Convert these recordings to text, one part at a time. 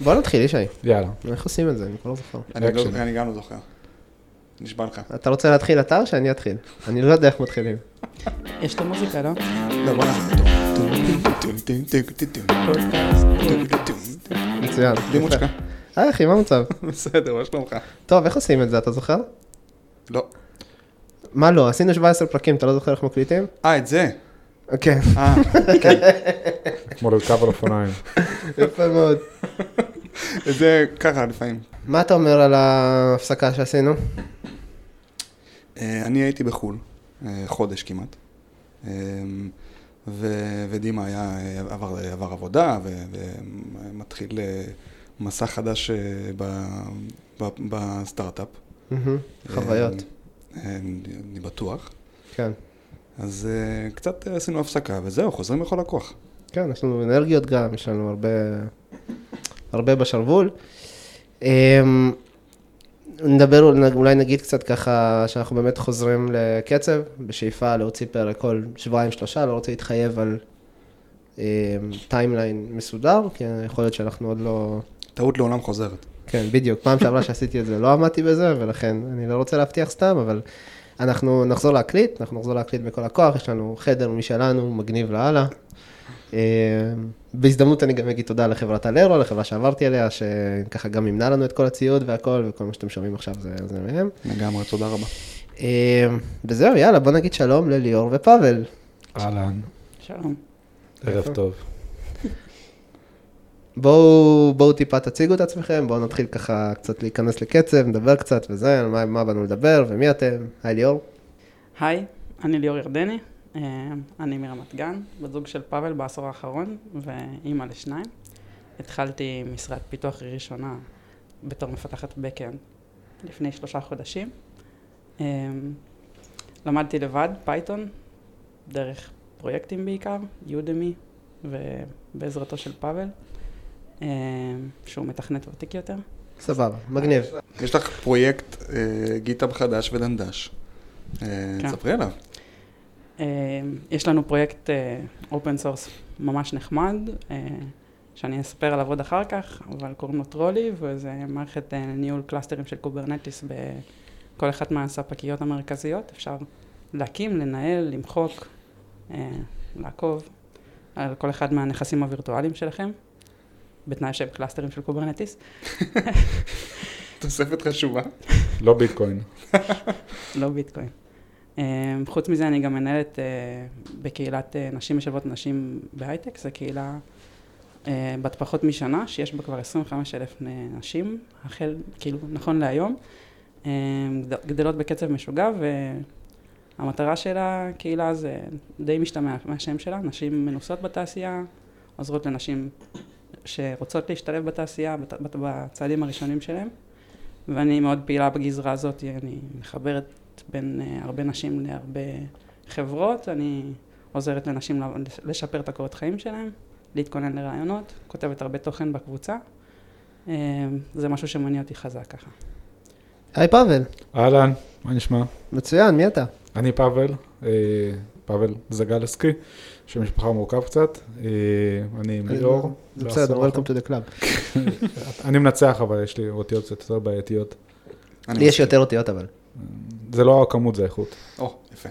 בוא נתחיל, ישי. יאללה. איך עושים את זה? אני כבר לא זוכר. אני לא-. אני גם לא זוכר. נשבע לך. אתה רוצה להתחיל אתה או שאני אתחיל? אני לא יודע איך מתחילים. יש את המוזיקה, לא? לא, בוא נעשה מצוין. לימוד. היי אחי, מה המצב? בסדר, מה שלומך? טוב, איך עושים את זה, אתה זוכר? לא. מה לא? עשינו 17 פרקים, אתה לא זוכר איך מקליטים? אה, את זה. כן. אה, כמו לרכב על אופניים. יפה מאוד. זה ככה לפעמים. מה אתה אומר על ההפסקה שעשינו? אה, אני הייתי בחו"ל, אה, חודש כמעט. אה, ודימה היה, עבר, עבר עבודה ומתחיל מסע חדש בסטארט-אפ. חוויות. אני בטוח. כן. אז אה, קצת עשינו הפסקה, וזהו, חוזרים בכל הכוח. כן, יש לנו אנרגיות גם, יש לנו הרבה, הרבה בשרוול. אמ, נדבר, אולי נגיד קצת ככה, שאנחנו באמת חוזרים לקצב, בשאיפה להוציא פרק כל שבועיים שלושה, לא רוצה להתחייב על אמ, timeline מסודר, כי יכול להיות שאנחנו עוד לא... טעות לעולם חוזרת. כן, בדיוק. פעם שעברה שעשיתי את זה לא עמדתי בזה, ולכן אני לא רוצה להבטיח סתם, אבל אנחנו נחזור להקליט, אנחנו נחזור להקליט בכל הכוח, יש לנו חדר משלנו, מגניב לאללה. אה, בהזדמנות אני גם אגיד תודה לחברת אלרו, לחברה שעברתי עליה, שככה גם מימנה לנו את כל הציוד והכל, וכל מה שאתם שומעים עכשיו זה, זה מהם. לגמרי, תודה רבה. אה, וזהו, יאללה, בוא נגיד שלום לליאור ופאבל. אהלן, שלום. ערב טוב. בואו, בואו טיפה תציגו את עצמכם, בואו נתחיל ככה קצת להיכנס לקצב, נדבר קצת וזה, על מה, מה באנו לדבר ומי אתם. היי ליאור. היי, אני ליאור ירדני, אה, אני מרמת גן, בת זוג של פאבל בעשור האחרון, ואימא לשניים. התחלתי משרת פיתוח ראשונה בתור מפתחת backend לפני שלושה חודשים. אה, למדתי לבד Python, דרך פרויקטים בעיקר, Udemy, ובעזרתו של פאבל, שהוא מתכנת ותיק יותר. סבבה, מגניב. יש לך פרויקט אה, GitHub חדש ודנדש. אה, כן. ספרי עליו. אה, יש לנו פרויקט open source ממש נחמד, אה, שאני אספר עליו עוד אחר כך, אבל קוראים לו טרולי, וזה מערכת אה, ניהול קלאסטרים של Kubernetes בכל אחת מהספקיות המרכזיות. אפשר להקים, לנהל, למחוק, אה, לעקוב על כל אחד מהנכסים הווירטואליים שלכם, בתנאי שהם קלאסטרים של Kubernetes. תוספת חשובה. לא ביטקוין. לא ביטקוין. אה, חוץ מזה אני גם מנהלת אה, בקהילת אה, נשים משלבות נשים בהייטק, זו קהילה אה, בת פחות משנה, שיש בה כבר 25 אלף נשים, החל, כאילו, נכון להיום, גד- גדלות בקצב משוגע, והמטרה של הקהילה זה די משתמע מהשם שלה, נשים מנוסות בתעשייה, עוזרות לנשים שרוצות להשתלב בתעשייה, בת- בת- בצעדים הראשונים שלהם. ואני מאוד פעילה בגזרה הזאת, אני מחברת בין uh, הרבה נשים להרבה חברות, אני עוזרת לנשים ל- לשפר את הקורות חיים שלהם, להתכונן לרעיונות, כותבת הרבה תוכן בקבוצה. Uh, זה משהו שמניע אותי חזק ככה. היי פאבל, אהלן, מה נשמע? מצוין, מי אתה? אני פאבל, אה, פאבל זגלסקי, שם משפחה מורכב קצת. אה, אני מליאור. זה לא בסדר, עשור Welcome to the club. אני מנצח, אבל יש לי אותיות קצת יותר בעייתיות. לי יש. יותר אותיות אבל. זה לא הכמות, זה האיכות. או, יפה.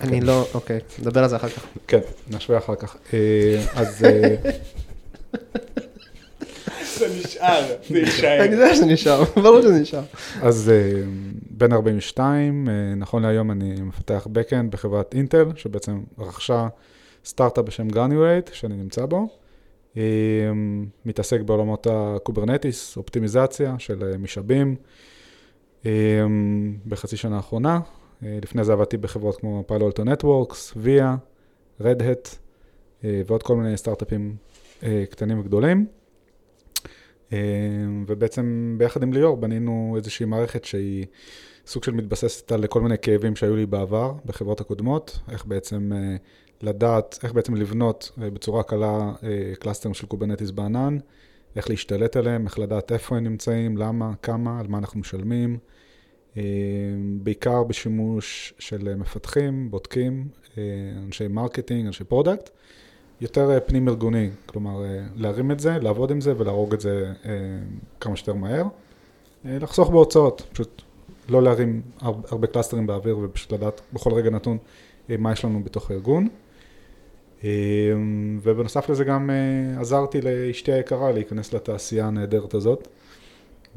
אני לא, אוקיי, נדבר על זה אחר כך. כן, נשווה אחר כך. אה, אז אה, זה נשאר, זה יישאר. אני יודע שזה נשאר, ברור שזה נשאר. אז אה, בן 42, אה, נכון להיום אני מפתח backend בחברת אינטל, שבעצם רכשה סטארט-אפ בשם Granulate, שאני נמצא בו. אה, מתעסק בעולמות ה Kubernetes, אופטימיזציה של אה, משאבים. אה, בחצי שנה האחרונה, לפני זה עבדתי בחברות כמו Palo Alto Networks, Via, Red Hat, ועוד כל מיני סטארט-אפים קטנים וגדולים. ובעצם ביחד עם ליאור בנינו איזושהי מערכת שהיא סוג של מתבססת על כל מיני כאבים שהיו לי בעבר בחברות הקודמות, איך בעצם לדעת, איך בעצם לבנות אה, בצורה קלה אה, קלאסטרים של Kubernetes בענן, איך להשתלט עליהם, איך לדעת איפה הם נמצאים, למה, כמה, על מה אנחנו משלמים, אה, בעיקר בשימוש של מפתחים, בודקים, אנשי marketing, אנשי product. יותר פנים ארגוני, כלומר להרים את זה, לעבוד עם זה ולהרוג את זה כמה שיותר מהר. לחסוך בהוצאות, פשוט לא להרים הר- הרבה קלאסטרים באוויר ופשוט לדעת בכל רגע נתון מה יש לנו בתוך הארגון. אה, ובנוסף לזה גם אה, עזרתי לאשתי היקרה להיכנס לתעשייה הנהדרת הזאת.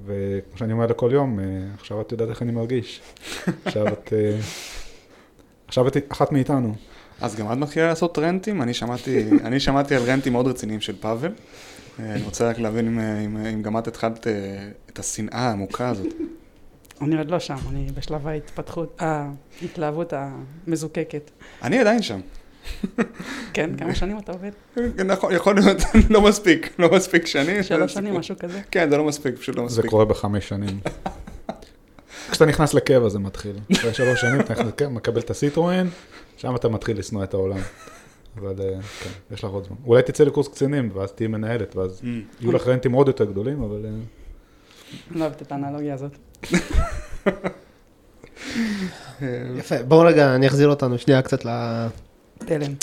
וכמו שאני אומר לכל יום, אה, עכשיו את יודעת איך אני מרגיש. עכשיו את, אה, עכשיו את אחת מאיתנו. אז גם את מתחילה לעשות רנטים? אני שמעתי, אני שמעתי על רנטים מאוד רציניים של פאבל. אני רוצה רק להבין אם, אם, אם גם את התחלת את השנאה העמוקה הזאת. אני עוד לא שם, אני בשלב ההתפתחות, ההתלהבות המזוקקת. אני עדיין שם. כן, כמה שנים אתה עובד? נכון, יכול להיות, לא מספיק, לא מספיק שנים. שלוש שנים, משהו כזה? כן, זה לא מספיק, פשוט לא זה מספיק. קורה בחמש שנים. כשאתה נכנס לקבע זה מתחיל. אחרי שלוש שנים אתה נכנס לקבע, מקבל את הסיטרואן, שם אתה מתחיל לשנוא את העולם. אבל אה, כן, יש לך עוד זמן. אולי תצא לקורס קצינים, ואז תהיי מנהלת, ואז Mm. יהיו לך רנטים עוד יותר גדולים, אבל... אה, אני לא אוהבת את האנלוגיה הזאת. יפה, בואו רגע, אני אחזיר אותנו שנייה קצת ל... תלם.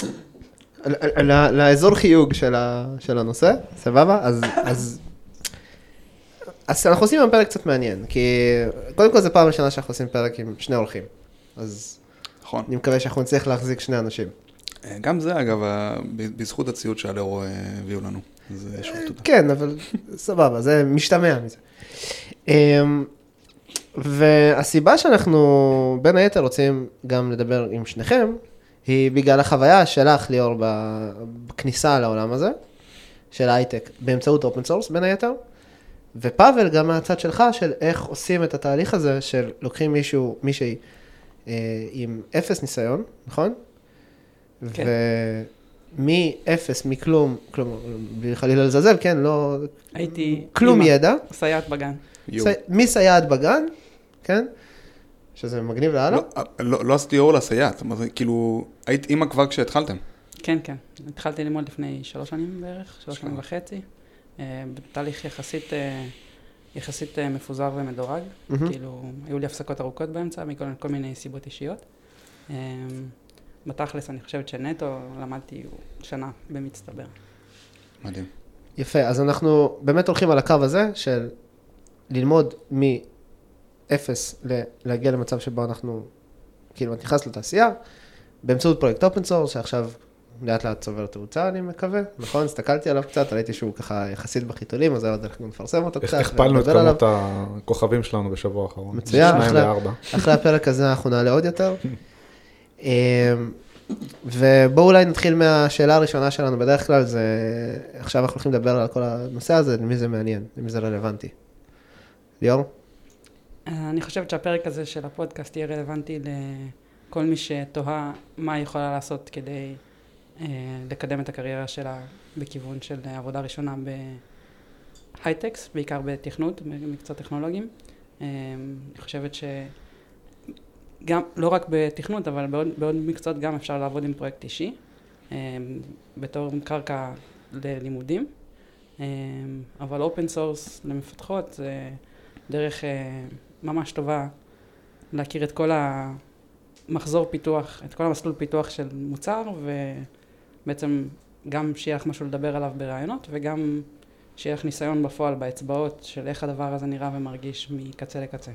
לאזור חיוג של, הנושא, סבבה? אז, אז, אנחנו עושים היום פרק קצת מעניין, כי קודם כל זו פעם ראשונה שאנחנו עושים פרק עם שני אורחים, אז נכון. אני מקווה שאנחנו נצליח להחזיק שני אנשים. אה, גם זה, אגב, בזכות הציוד שהלאו אה, הביאו לנו. אז אה, שוב תודה. כן, אבל סבבה, זה משתמע מזה. אמ, והסיבה שאנחנו בין היתר רוצים גם לדבר עם שניכם, היא בגלל החוויה שלך, ליאור, בכניסה לעולם הזה, של ההייטק, באמצעות open source בין היתר, ופאבל גם מהצד שלך, של איך עושים את התהליך הזה, של לוקחים מישהו, מישהי אה, עם אפס ניסיון, נכון? כן. ומאפס, מכלום, כלומר, בלי חלילה לזלזל, כן, לא, הייתי... כלום אימא, ידע, סייעת בגן. יו. סי- מסייעת בגן, כן? שזה מגניב לאללה. לא, לא לא עשיתי אור לסייעת, כאילו, היית אימא כבר כשהתחלתם. כן, כן. התחלתי ללמוד לפני שלוש שנים בערך, שלוש שנים. וחצי. אה, בתהליך יחסית, אה, יחסית אה, מפוזר ומדורג. מהמם. כאילו, היו לי הפסקות ארוכות באמצע, מכל כל מיני סיבות אישיות. בתכלס, אני חושבת שנטו למדתי שנה במצטבר. מדהים. יפה, אז אנחנו באמת הולכים על הקו הזה של ללמוד מאפס ל- להגיע למצב שבו אנחנו, כאילו, את נכנסת לתעשייה, באמצעות פרויקט open source, שעכשיו לאט לאט צובר תאוצה, אני מקווה, נכון? הסתכלתי עליו קצת, ראיתי שהוא ככה יחסית בחיתולים, אז היה עוד איך גם לפרסם אותו קצת, הכפלנו את. כמות הכוכבים שלנו בשבוע האחרון. מצוין. אחרי הפרק הזה אנחנו נעלה עוד יותר. אמ, ובואו אולי נתחיל מהשאלה הראשונה שלנו, בדרך כלל זה, עכשיו אנחנו הולכים לדבר על כל הנושא הזה, למי זה מעניין, למי זה רלוונטי. ליאור? אני חושבת שהפרק הזה של הפודקאסט יהיה רלוונטי לכל מי שתוהה מה היא יכולה לעשות כדי אה, לקדם את הקריירה שלה בכיוון של עבודה ראשונה בהייטק, בעיקר בתכנות, במקצועות טכנולוגיים. אה, אני חושבת שגם, לא רק בתכנות, אבל בעוד, בעוד מקצועות גם אפשר לעבוד עם פרויקט אישי, אה, בתור קרקע ללימודים. אבל open source למפתחות זה דרך ממש טובה להכיר את כל המחזור פיתוח, את כל המסלול פיתוח של מוצר, ובעצם גם שיהיה לך משהו לדבר עליו ברעיונות, וגם שיהיה לך ניסיון בפועל באצבעות של איך הדבר הזה נראה ומרגיש מקצה לקצה.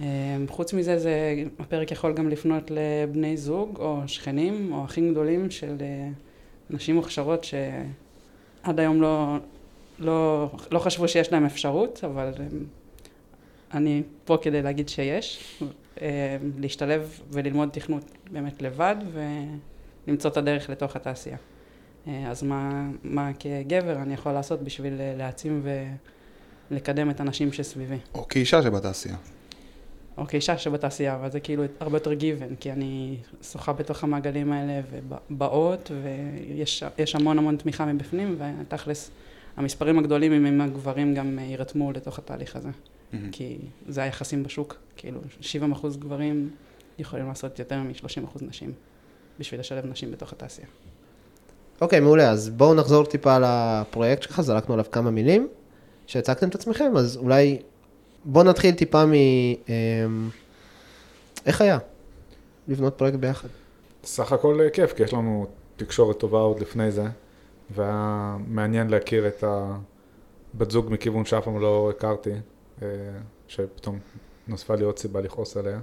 אה, חוץ מזה, זה, הפרק יכול גם לפנות לבני זוג או שכנים או אחים גדולים של אה, נשים מוכשרות שעד היום לא, לא, לא חשבו שיש להם אפשרות, אבל הם, אני פה כדי להגיד שיש, אה, להשתלב וללמוד תכנות באמת לבד ולמצוא את הדרך לתוך התעשייה. אה, אז מה, מה כגבר אני יכול לעשות בשביל אה, להעצים ולקדם את הנשים שסביבי? או כאישה שבתעשייה. או כאישה שבתעשייה, אבל זה כאילו הרבה יותר גיוון, כי אני שוחה בתוך המעגלים האלה ובאות, ויש יש המון המון תמיכה מבפנים, ותכלס, המספרים הגדולים אם הגברים גם יירתמו לתוך התהליך הזה, מהמם. כי זה היחסים בשוק, כאילו 70 אחוז גברים יכולים לעשות יותר מ-30 אחוז נשים, בשביל לשלב נשים בתוך התעשייה. אוקיי, מעולה, אז בואו נחזור טיפה לפרויקט שלך, זרקנו עליו כמה מילים, שהצגתם את עצמכם, אז אולי בואו נתחיל טיפה מ... אמ, איך היה לבנות פרויקט ביחד? סך הכל אה, כיף, כי יש לנו תקשורת טובה עוד לפני זה, והיה מעניין להכיר את הבת זוג מכיוון שאף פעם לא הכרתי, שפתאום נוספה לי עוד סיבה לכעוס עליה.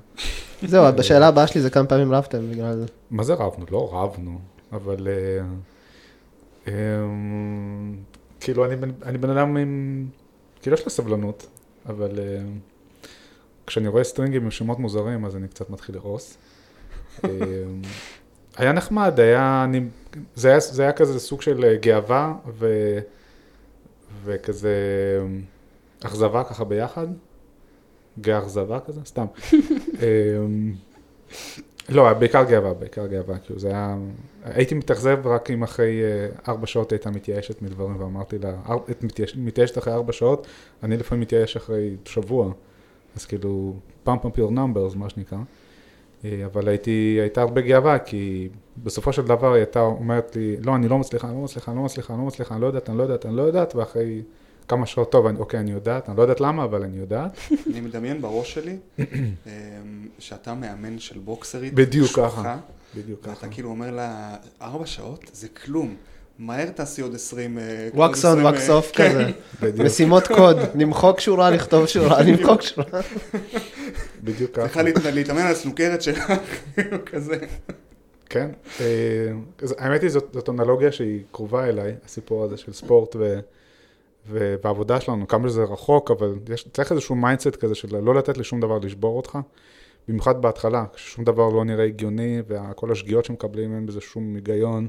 זהו, בשאלה הבאה שלי זה כמה פעמים רבתם בגלל זה. מה זה רבנו? לא רבנו, אבל אה, אה, כאילו אני, בן- אדם עם, כאילו יש לי סבלנות, אבל אה, כשאני רואה סטרינגים עם שמות מוזרים אז אני קצת מתחיל לכעוס. אה, היה נחמד, היה, אני, זה, היה, זה היה כזה סוג של אה, גאווה ו, וכזה אה, אכזבה ככה ביחד, גאה אכזבה כזה, סתם. אה, לא, בעיקר גאווה, בעיקר גאווה, כאילו זה היה, הייתי מתאכזב רק אם אחרי אה, ארבע שעות הייתה מתייאשת מדברים ואמרתי לה, "אר- את מתייאש- מתייאשת אחרי ארבע שעות, אני לפעמים מתייאש אחרי שבוע, אז כאילו, pump your numbers, מה שנקרא, אה, אבל הייתי, הייתה הרבה גאווה, כי בסופו של דבר היא הייתה אומרת לי, לא, אני לא מצליחה, אני לא מצליחה, אני לא מצליחה, אני לא מצליחה, אני לא יודעת, אני לא יודעת, אני לא יודעת, ואחרי כמה שעות, טוב, אני, אוקיי, אני יודעת, אני לא יודעת למה, אבל אני יודעת. אני מדמיין בראש שלי אמ, שאתה מאמן של בוקסרית. בדיוק ככה. בדיוק ככה. ואתה כאילו אומר לה, ארבע שעות זה כלום. מהר תעשי עוד עשרים... אה, עוד wax on, wax off כזה. בדיוק, משימות קוד, למחוק שורה, לכתוב שורה, למחוק שורה. בדיוק ככה. צריכה להת- להתאמן על הסנוקרת שלך, כאילו כזה. כן, אה, האמת היא זאת, זאת אנלוגיה שהיא קרובה אליי, הסיפור הזה של ספורט ו, ו, והעבודה שלנו, כמה שזה רחוק, אבל יש, צריך איזשהו mindset כזה של לא לתת לשום דבר לשבור אותך, במיוחד בהתחלה, כששום דבר לא נראה הגיוני, וכל השגיאות שמקבלים אין בזה שום היגיון,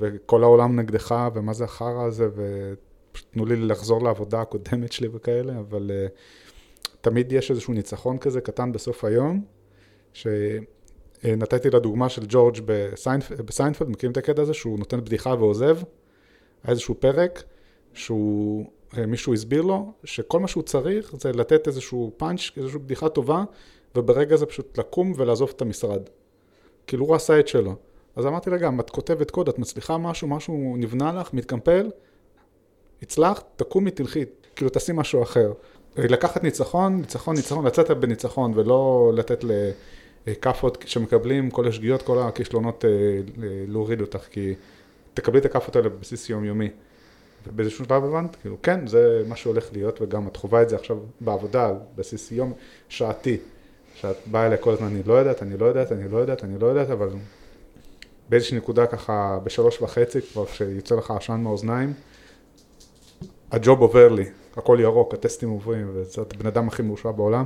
וכל העולם נגדך, ומה זה החרא הזה, ופשוט תנו לי לחזור לעבודה הקודמת שלי וכאלה, אבל אה, תמיד יש איזשהו ניצחון כזה קטן בסוף היום, ש... אה, נתתי לדוגמה של ג'ורג' בסיינפ... בסיינפלד, מכירים את הקטע הזה שהוא נותן בדיחה ועוזב? היה איזשהו פרק שהוא, אה, מישהו הסביר לו שכל מה שהוא צריך זה לתת איזשהו פאנץ', איזושהי בדיחה טובה, וברגע זה פשוט לקום ולעזוב את המשרד. כאילו הוא עשה את שלו. אז אמרתי לה גם, את כותבת קוד, את מצליחה משהו, משהו נבנה לך, מתקמפל, הצלחת, תקומי, תלכי, כאילו תעשי משהו אחר. אה, לקחת ניצחון, ניצחון, ניצחון, לצאת בניצחון, ולא לתת ל... אה, כאפות שמקבלים, כל השגיאות, כל הכישלונות, אה, להוריד אותך, כי תקבלי את הכאפות האלה בבסיס יומיומי. ובאיזשהו שלב הבנת, כאילו, כן, זה מה שהולך להיות, וגם את חווה את זה עכשיו בעבודה, על בסיס יום שעתי, שאת באה אליי כל הזמן, אני לא יודעת, אני לא יודעת, אני לא יודעת, אני לא יודעת, אבל באיזושהי נקודה ככה, בשלוש וחצי, כבר כשיוצא לך עשן מהאוזניים, הג'וב עובר לי, הכל ירוק, הטסטים עוברים, וזה הבן אדם הכי מאושר בעולם.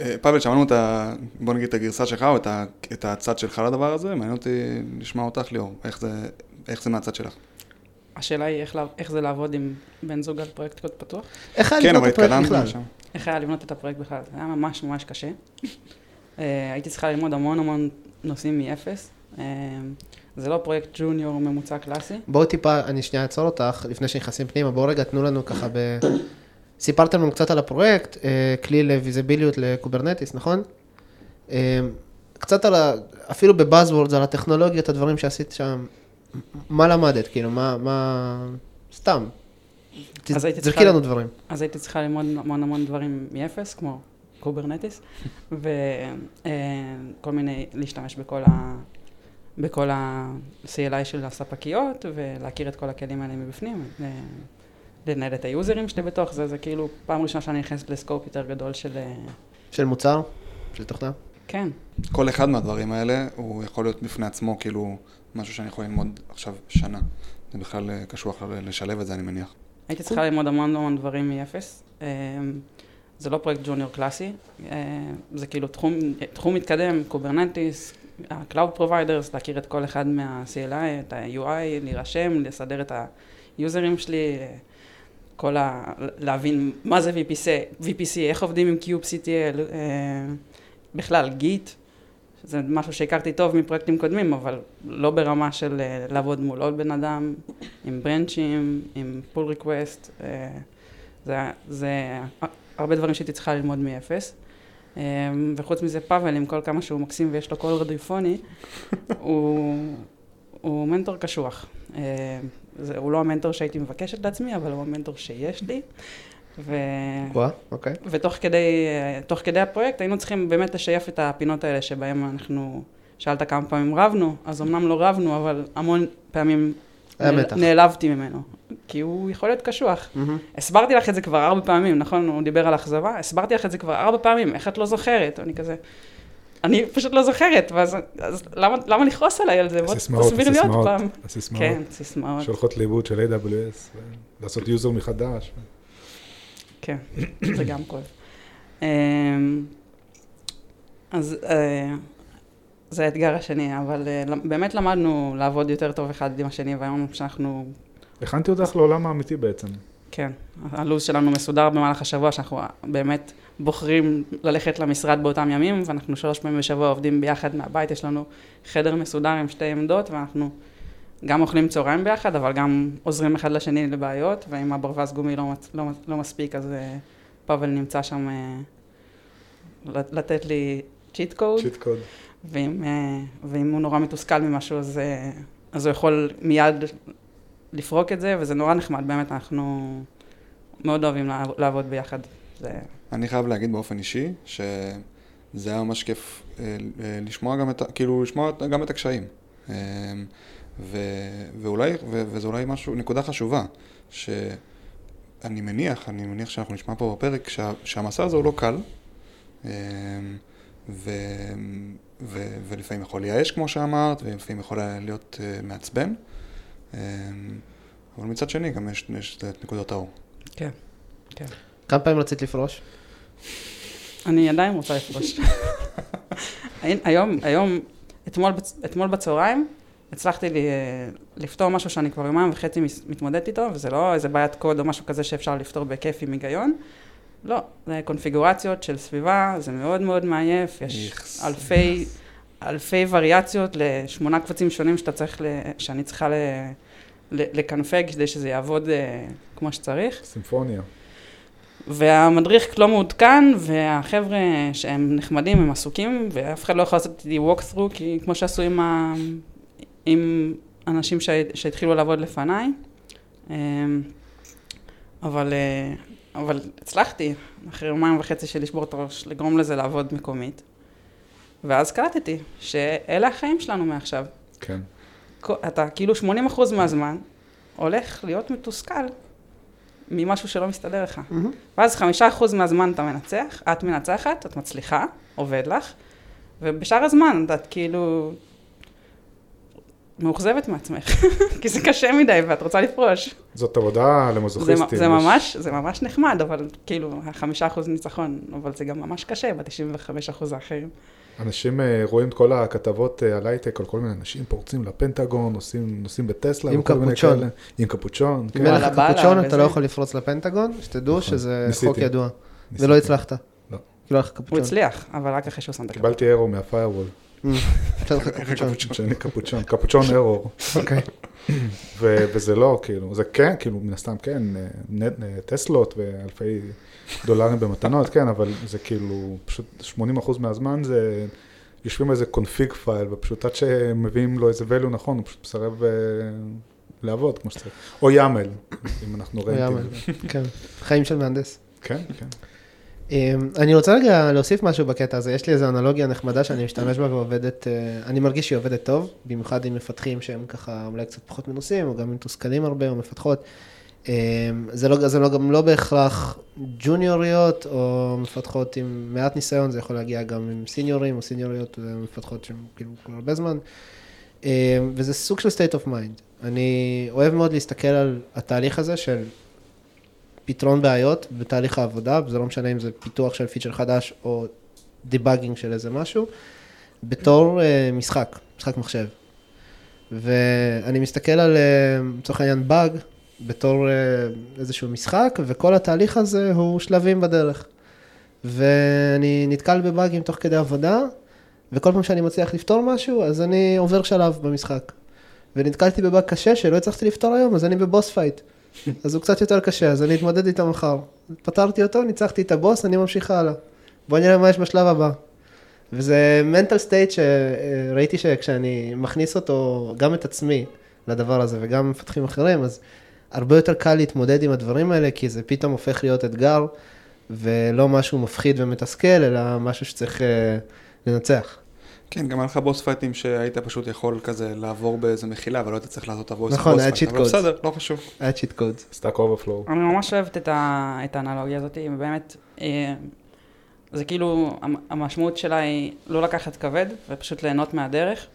אה, פאבל, שמענו את ה... בוא נגיד את הגרסה שלך, או את. את הצד שלך לדבר הזה, מעניין אותי לשמוע אותך, ליאור. איך זה, איך זה מהצד שלך? השאלה היא איך, איך זה לעבוד עם בן זוג על פרויקט קוד פתוח. איך היה כן, לבנות אבל את הפרויקט התקדמנו בכלל? לשם. איך היה לבנות את הפרויקט בכלל? זה היה ממש ממש קשה. אה, הייתי צריכה ללמוד המון המון נושאים מאפס. אה, זה לא פרויקט junior ממוצע קלאסי. בואו טיפה, אני שנייה אעצור אותך, לפני שנכנסים פנימה, בואו רגע תנו לנו ככה ב... סיפרתם לנו קצת על הפרויקט, אה, כלי לוויזיביליות ל Kubernetes, נכון? קצת על ה... אפילו ב buzzwords, על הטכנולוגיות, הדברים שעשית שם, מה למדת? כאילו, מה... מה... סתם. ת- אז הייתי זרקי צריכה- לנו דברים. אז הייתי צריכה ללמוד המון המון דברים מאפס, כמו Kubernetes, וכל מיני, להשתמש בכל ה... בכל ה-CLI של הספקיות, ולהכיר את כל הכלים האלה מבפנים, ל- לנהל את היוזרים שלי בתוך זה, זה כאילו פעם ראשונה שאני נכנסת ל scope יותר גדול של... אה, של מוצר? של תוכנה? כן, כל אחד מהדברים האלה, הוא יכול להיות בפני עצמו כאילו משהו שאני יכול ללמוד עכשיו שנה. זה בכלל אה, קשוח ל- לשלב את זה, אני מניח. הייתי צריכה ללמוד המון המון דברים מאפס. אה, זה לא פרויקט junior קלאסי, אה, זה כאילו תחום, תחום מתקדם, Kubernetes, ה-Cloud Providers, להכיר את כל אחד מה-CLI, את ה-UI, להירשם, לסדר את היוזרים שלי, אה, כל ה... להבין מה זה VPC, VPC, איך עובדים עם kubectl, אה, בכלל Git, זה משהו שהכרתי טוב מפרויקטים קודמים, אבל לא ברמה של אה, לעבוד מול עוד בן אדם, עם ברנצ'ים, עם pull request, זה, זה הרבה דברים שהייתי צריכה ללמוד מאפס. אה, וחוץ מזה פאבל, עם כל כמה שהוא מקסים ויש לו קול רדיופוני, הוא, הוא מנטור קשוח. אה, זה, הוא לא המנטור שהייתי מבקשת לעצמי, אבל הוא המנטור שיש לי. ו... וואה, אוקיי. ותוך כדי, תוך כדי הפרויקט היינו צריכים באמת לשייף את הפינות האלה שבהן אנחנו שאלת כמה פעמים רבנו, אז אמנם לא רבנו, אבל המון פעמים נעל-. נעלבתי ממנו, כי הוא יכול להיות קשוח. מהמם. הסברתי לך את זה כבר ארבע פעמים, נכון? הוא דיבר על אכזבה, הסברתי לך את זה כבר ארבע פעמים, איך את לא זוכרת? אני כזה, אני פשוט לא זוכרת, ואז אז למה, למה לכעוס עליי על זה? בוא הסיסמאות, תסביר לי עוד הסיסמאות, פעם. הסיסמאות כן, סיסמאות, שהולכות לאיבוד של AWS, לעשות יוזר מחדש. כן, זה גם כואב. אמ, אז אה, זה האתגר השני, אבל אה, באמת למדנו לעבוד יותר טוב אחד עם השני, והיום שאנחנו הכנתי אותך לעולם האמיתי בעצם. כן, הלו"ז שלנו מסודר במהלך השבוע, שאנחנו באמת בוחרים ללכת למשרד באותם ימים, ואנחנו שלוש פעמים בשבוע עובדים ביחד מהבית, יש לנו חדר מסודר עם שתי עמדות, ואנחנו גם אוכלים צהריים ביחד, אבל גם עוזרים אחד לשני לבעיות, ואם הברווז גומי לא, לא, לא מספיק, אז אה, פאבל נמצא שם אה, לת- לתת לי צ'יט קוד. צ'יט קוד. ואם, אה, ואם הוא נורא מתוסכל ממשהו, אז, אז הוא יכול מיד לפרוק את זה, וזה נורא נחמד, באמת, אנחנו מאוד אוהבים לעב- לעבוד ביחד. זה... אני חייב להגיד באופן אישי, שזה היה ממש כיף לשמוע גם את, כאילו, לשמוע גם את הקשיים. ו, ואולי, ו, וזה אולי משהו, נקודה חשובה, שאני מניח, אני מניח שאנחנו נשמע פה בפרק, שה, שהמסע הזה הוא לא קל, אה, ו, ו, ולפעמים יכול לייאש, כמו שאמרת, ולפעמים יכול להיות אה, מעצבן, אה, אבל מצד שני גם יש, יש את נקודות האור. כן, כן. כמה פעמים רצית לפרוש? אני עדיין רוצה לפרוש. הי- היום, היום, אתמול, אתמול בצהריים, הצלחתי לי, לפתור משהו שאני כבר יומיים וחצי מתמודדת איתו, וזה לא איזה בעיית קוד או משהו כזה שאפשר לפתור בכיף עם היגיון. לא, זה קונפיגורציות של סביבה, זה מאוד מאוד מעייף, יש איכס. אלפי, אלפי וריאציות לשמונה קבצים שונים שאתה צריך, ל, שאני צריכה ל, ל, לקנפג כדי שזה יעבוד אה, כמו שצריך. סימפוניה. והמדריך לא מעודכן, והחבר'ה שהם נחמדים, הם עסוקים, ואף אחד לא יכול לעשות איתי walk through, כי כמו שעשו עם, ה... עם אנשים ש... שהתחילו לעבוד לפניי. אמ, אבל, אה, אבל הצלחתי, אחרי יומיים וחצי של לשבור את הראש, לגרום לזה לעבוד מקומית. ואז קלטתי שאלה החיים שלנו מעכשיו. כן. אתה כאילו 80% מהזמן הולך להיות מתוסכל ממשהו שלא מסתדר לך. מהמם. ואז חמישה אחוז מהזמן אתה מנצח, את מנצחת, את מצליחה, עובד לך, ובשאר הזמן את כאילו מאוכזבת מעצמך, כי זה קשה מדי ואת רוצה לפרוש. זאת עבודה זה, למזוכיסטים. זה, יש- ממש, זה ממש נחמד, אבל כאילו, החמישה אחוז ניצחון, אבל זה גם ממש קשה ב-95 אחוז האחרים. אנשים אה, רואים את כל הכתבות אה, על הייטק, על כל מיני אנשים פורצים לפנטגון, נוסעים, נוסעים בטסלה. עם קפוצ'ון. כאלה. עם קפוצ'ון, כן. אם אין לך קפוצ'ון, אתה וזה. לא יכול לפרוץ לפנטגון, שתדעו נכון, שזה ניסיתי. חוק ידוע. ניסיתי. ולא הצלחת. לא. לא לך הוא. הצליח, אבל רק אחרי שהוא שם את הקו. קיבלתי אירו מהפיירוול, לך קפוצ'ון. קפוצ'ון, קפוצ'ון אירור. אוקיי. וזה לא, כאילו, זה כן, כאילו, מן הסתם כן, טסלות ואלפי דולרים במתנות, כן, אבל זה כאילו, פשוט 80% מהזמן זה, יושבים איזה קונפיג פייל, ופשוט עד שמביאים לו איזה value נכון, הוא פשוט מסרב אה, לעבוד כמו שצריך. או יאמל, אם אנחנו רואים. יאמל. כן. חיים של מהנדס. כן, כן. אמ, אני רוצה רגע להוסיף משהו בקטע הזה, יש לי איזו אנלוגיה נחמדה שאני משתמש בה ועובדת, אה, אני מרגיש שהיא עובדת טוב, במיוחד עם מפתחים שהם ככה אולי קצת פחות מנוסים, או גם מתוסכלים הרבה, או מפתחות. אמ, זה, לא, זה לא, גם לא בהכרח ג'וניוריות, או מפתחות עם מעט ניסיון, זה יכול להגיע גם עם סיניורים, או סיניוריות ומפתחות שהם כאילו כבר הרבה זמן. אמ, וזה סוג של state of mind. אני אוהב מאוד להסתכל על התהליך הזה של פתרון בעיות בתהליך העבודה, וזה לא משנה אם זה פיתוח של פיצ'ר חדש או דיבאגינג של איזה משהו, בתור uh, משחק, משחק מחשב. ואני מסתכל על, אה, לצורך העניין, באג, בתור uh, איזשהו משחק, וכל התהליך הזה הוא שלבים בדרך. ואני נתקל בבאגים תוך כדי עבודה, וכל פעם שאני מצליח לפתור משהו, אז אני עובר שלב במשחק. ונתקלתי בבאג קשה שלא הצלחתי לפתור היום, אז אני ב boss fight. אז הוא קצת יותר קשה, אז אני אתמודד איתו מחר. פתרתי אותו, ניצחתי את הבוס, אני ממשיך הלאה. בוא נראה מה יש בשלב הבא. וזה mental state שראיתי שכשאני מכניס אותו, גם את עצמי, לדבר הזה, וגם מפתחים אחרים, אז הרבה יותר קל להתמודד עם הדברים האלה, כי זה פתאום הופך להיות אתגר, ולא משהו מפחיד ומתסכל, אלא משהו שצריך uh, לנצח. כן, גם היה לך boss fight ים שהיית פשוט יכול כזה לעבור באיזה מחילה, אבל לא היית צריך לעשות את הבוס נכון, היה אבל codes. בסדר, לא חשוב. היה cheat code. Stack Overflow. אני ממש אוהבת את, ה, את האנלוגיה הזאת, ובאמת, אה, זה כאילו, המ- המשמעות שלה היא לא לקחת כבד, ופשוט ליהנות מהדרך.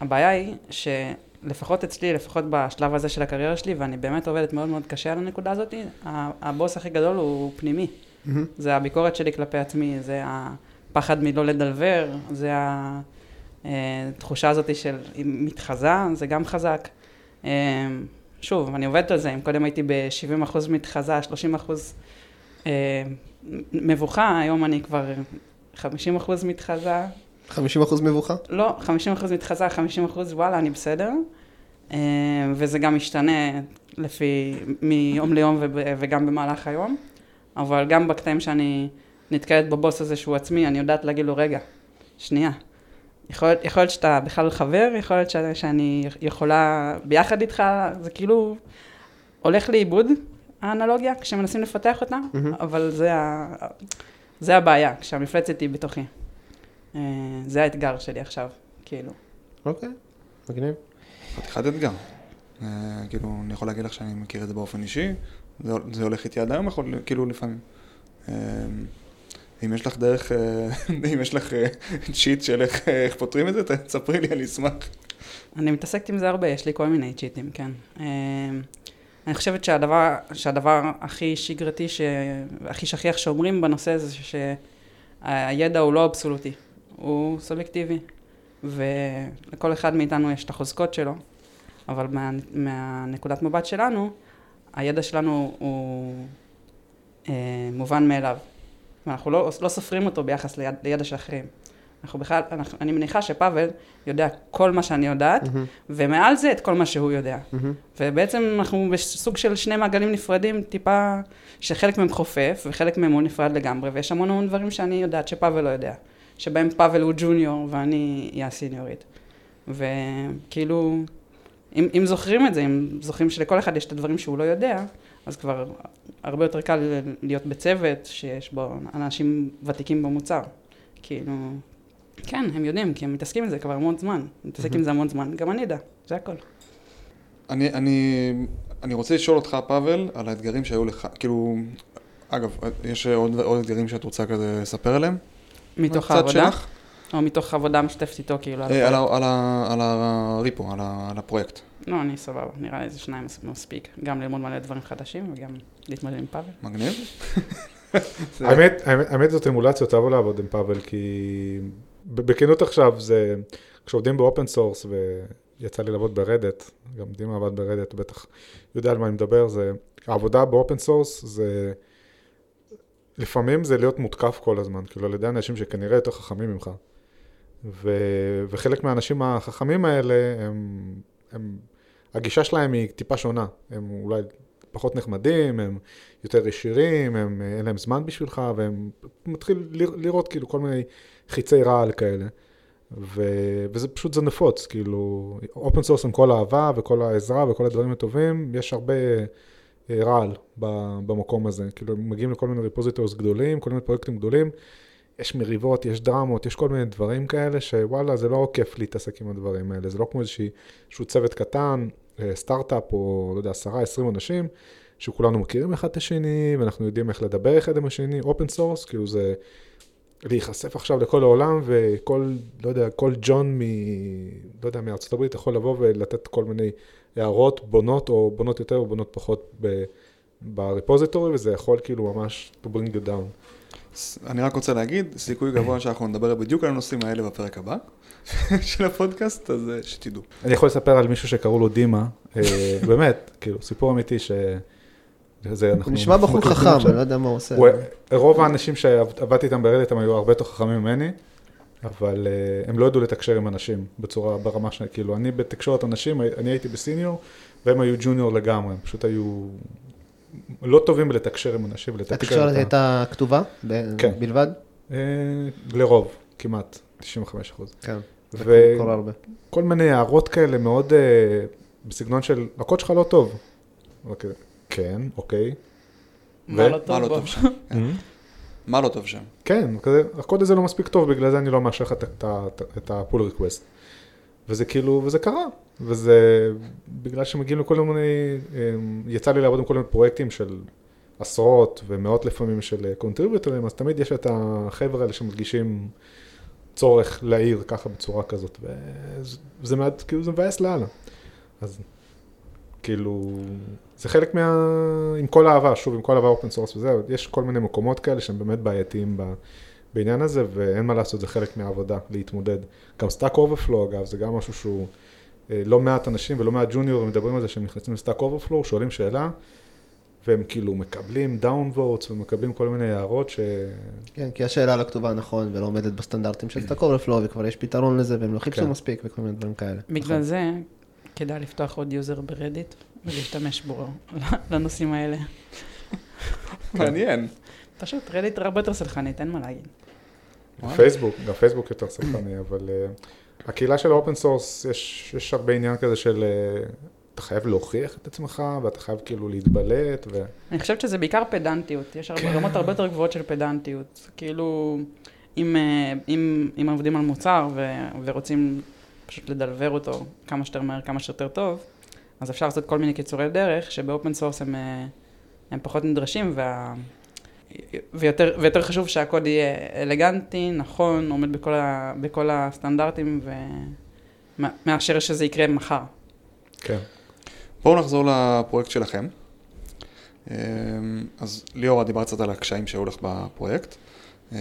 הבעיה היא שלפחות אצלי, לפחות בשלב הזה של הקריירה שלי, ואני באמת עובדת מאוד מאוד קשה על הנקודה הזאת, ה- הבוס הכי גדול הוא פנימי. זה הביקורת שלי כלפי עצמי, זה הפחד מלא לדלבר, זה התחושה הזאת של מתחזה, זה גם חזק. אה, שוב, אני עובדת על זה, אם קודם הייתי ב-70% מתחזה, 30% אה, מבוכה, היום אני כבר 50% מתחזה, 50% מבוכה? לא, 50% מתחזה, 50% וואלה, אני בסדר. אה, וזה גם משתנה לפי, מיום ליום וגם במהלך היום. אבל גם בקטעים שאני נתקלת בבוס הזה שהוא עצמי, אני יודעת להגיד לו, רגע, שנייה. יכול, להיות- יכול להיות שאתה בכלל חבר, יכול להיות ש, שאני יכולה ביחד איתך, זה כאילו הולך לאיבוד, האנלוגיה, כשמנסים לפתח אותה, מהמם. אבל זה, ה, זה הבעיה, כשהמפלצת היא בתוכי. אה, זה האתגר שלי עכשיו, כאילו. אוקיי, מגניב. חתיכת אתגר. אה, כאילו, אני יכול להגיד לך שאני מכיר את זה באופן אישי, זה, זה הולך איתי עד היום, יכול, כאילו, לפעמים. אה, אם יש לך דרך, אה, אם יש לך אה, צ'יט של איך, אה, איך פותרים את זה, תספרי לי, אני אשמח. אני מתעסקת עם זה הרבה, יש לי כל מיני צ'יטים, כן. אה, אני חושבת שהדבר, שהדבר הכי שגרתי, ש... הכי שכיח שאומרים בנושא הזה, שהידע הוא לא אבסולוטי, הוא סובייקטיבי. ולכל אחד מאיתנו יש את החוזקות שלו, אבל מה, מהנקודת מבט שלנו, הידע שלנו הוא אה, מובן מאליו. ואנחנו לא, לא סופרים אותו ביחס ליד, לידע של אחרים. אנחנו בכלל, אנחנו, אני מניחה שפאבל יודע כל מה שאני יודעת, מהמם, ומעל זה את כל מה שהוא יודע. מהמם. ובעצם אנחנו בסוג של שני מעגלים נפרדים, טיפה, שחלק מהם חופף וחלק מהם הוא נפרד לגמרי, ויש המון המון דברים שאני יודעת שפאבל לא יודע, שבהם פאבל הוא ג'וניור ואני אהיה הסיניורית. וכאילו, אם, אם זוכרים את זה, אם זוכרים שלכל אחד יש את הדברים שהוא לא יודע, אז כבר הרבה יותר קל להיות בצוות שיש בו אנשים ותיקים במוצר. כאילו, כן, הם יודעים, כי הם מתעסקים עם זה כבר המון זמן. מתעסק עם זה המון זמן, גם אני אדע, זה הכל. אני, אני, אני רוצה לשאול אותך, פאבל, על האתגרים שהיו לך, כאילו, אגב, יש עוד, עוד אתגרים שאת רוצה כזה לספר עליהם? מתוך העבודה, שלך? או מתוך עבודה משותפת איתו, כאילו, על אה, על, על, ה- על הריפו, על, על הפרויקט. לא, אני סבבה, נראה לי זה שניים מס- מספיק. גם ללמוד מלא דברים חדשים, וגם להתמודד עם פאבל. מגניב? זה- האמת, האמת, האמת זאת אמולציה טובה לעבוד עם פאבל, כי ב- בכנות עכשיו זה, כשעובדים ב open source, ויצא לי לעבוד ב Red Hat, גם דימה עבד ב Red Hat, בטח יודע על מה אני מדבר, זה, העבודה ב open source זה, לפעמים זה להיות מותקף כל הזמן, כאילו על ידי אנשים שכנראה יותר חכמים ממך. ו, וחלק מהאנשים החכמים האלה, הם, הם, הגישה שלהם היא טיפה שונה, הם אולי פחות נחמדים, הם יותר ישירים, הם, אין להם זמן בשבילך, והם מתחיל לראות, כאילו כל מיני חיצי רעל כאלה. ו, וזה פשוט זה נפוץ, כאילו, open source עם כל האהבה וכל העזרה וכל הדברים הטובים, יש הרבה אה, רעל במקום הזה. כאילו, מגיעים לכל מיני repositories גדולים, כל מיני פרויקטים גדולים, יש מריבות, יש דרמות, יש כל מיני דברים כאלה, שוואלה, זה לא כיף להתעסק עם הדברים האלה, זה לא כמו איזשהו צוות קטן, אה, סטארט-אפ או, לא יודע, עשרה, עשרים אנשים, שכולנו מכירים אחד את השני, ואנחנו יודעים איך לדבר אחד עם השני, open source, כאילו זה להיחשף עכשיו לכל העולם, וכל, לא יודע, כל ג'ון מ... לא יודע, מארצות הברית יכול לבוא ולתת כל מיני הערות בונות, או בונות יותר או בונות פחות ב... ב repository, וזה יכול כאילו ממש to bring you down. אני רק רוצה להגיד, סיכוי גבוה שאנחנו נדבר בדיוק על הנושאים האלה בפרק הבא של הפודקאסט, אז אה, שתדעו. אני יכול לספר על מישהו שקראו לו דימה, אה, באמת, כאילו, סיפור אמיתי ש... זה אנחנו... הוא נשמע בחור חכם. אני לא יודע מה הוא עושה. הוא, רוב האנשים שעבדתי איתם ברדיט הם היו הרבה יותר חכמים ממני, אבל uh, הם לא ידעו לתקשר עם אנשים בצורה, ברמה ש... כאילו, אני בתקשורת אנשים, אני הייתי בסיניור, והם היו ג'וניור לגמרי, הם פשוט היו לא טובים בלתקשר עם אנשים, ולתקשר התקשורת. הייתה כתובה ב- כן. בלבד? אה, לרוב, כמעט, 95 אחוז. כן. זה ו- קורה הרבה. כל מיני הערות כאלה מאוד uh, בסגנון של, הקוד שלך לא טוב. אוקיי, כן, אוקיי. מה ו- לא טוב מה לא? טוב שם? Mm-hmm. מה לא טוב שם? כן, כזה, הקוד הזה לא מספיק טוב, בגלל זה אני לא מאשר לך את- את ה- את ה-pull request. וזה כאילו, וזה קרה, וזה בגלל שמגיעים לכל מיני, אמ, יצא לי לעבוד עם כל מיני פרויקטים של עשרות ומאות לפעמים של contributor ים, אז תמיד יש את החבר'ה האלה שמרגישים צורך להעיר ככה בצורה כזאת, וזה זה מעט, כאילו זה מבאס לאללה. אז כאילו, זה חלק מה... עם כל האהבה, שוב, עם כל אהבה open source וזה, יש כל מיני מקומות כאלה שהם באמת בעייתיים ב... בעניין הזה, ואין מה לעשות, זה חלק מהעבודה, להתמודד. גם Stack Overflow, אגב, זה גם משהו שהוא, אה, לא מעט אנשים ולא מעט ג'וניורים מדברים על זה שהם נכנסים ל Stack Overflow, שואלים שאלה, והם כאילו מקבלים down votes ומקבלים כל מיני הערות ש... כן, כי השאלה לא כתובה נכון ולא עומדת בסטנדרטים של Stack Overflow, וכבר יש פתרון לזה, והם לא חיפשו כן. מספיק וכל מיני דברים כאלה. בגלל נכון. זה, כדאי לפתוח עוד user ב Reddit ולהשתמש בו לנושאים האלה. מעניין. פשוט Reddit הרבה יותר סלחנית, אין מה להגיד. פייסבוק, גם פייסבוק יותר סלחני, אבל uh, הקהילה של ה open source, יש, יש הרבה עניין כזה של uh, אתה חייב להוכיח את עצמך, ואתה חייב כאילו להתבלט, ו... אני חושבת שזה בעיקר פדנטיות, יש הרבה רמות הרבה יותר גבוהות של פדנטיות. כאילו, אם, אה, אם, אם עובדים על מוצר ו, ורוצים פשוט לדלבר אותו כמה שיותר מהר, כמה שיותר טוב, אז אפשר לעשות כל מיני קיצורי דרך, שב open source הם, אה, הם פחות נדרשים, וה, ויותר, ויותר חשוב שהקוד יהיה אלגנטי, נכון, עומד בכל, ה, בכל הסטנדרטים, ו... מאשר שזה יקרה מחר. כן. בואו נחזור לפרויקט שלכם. אמ, אז ליאורה, דיברת קצת על הקשיים שהיו לך בפרויקט. אמ,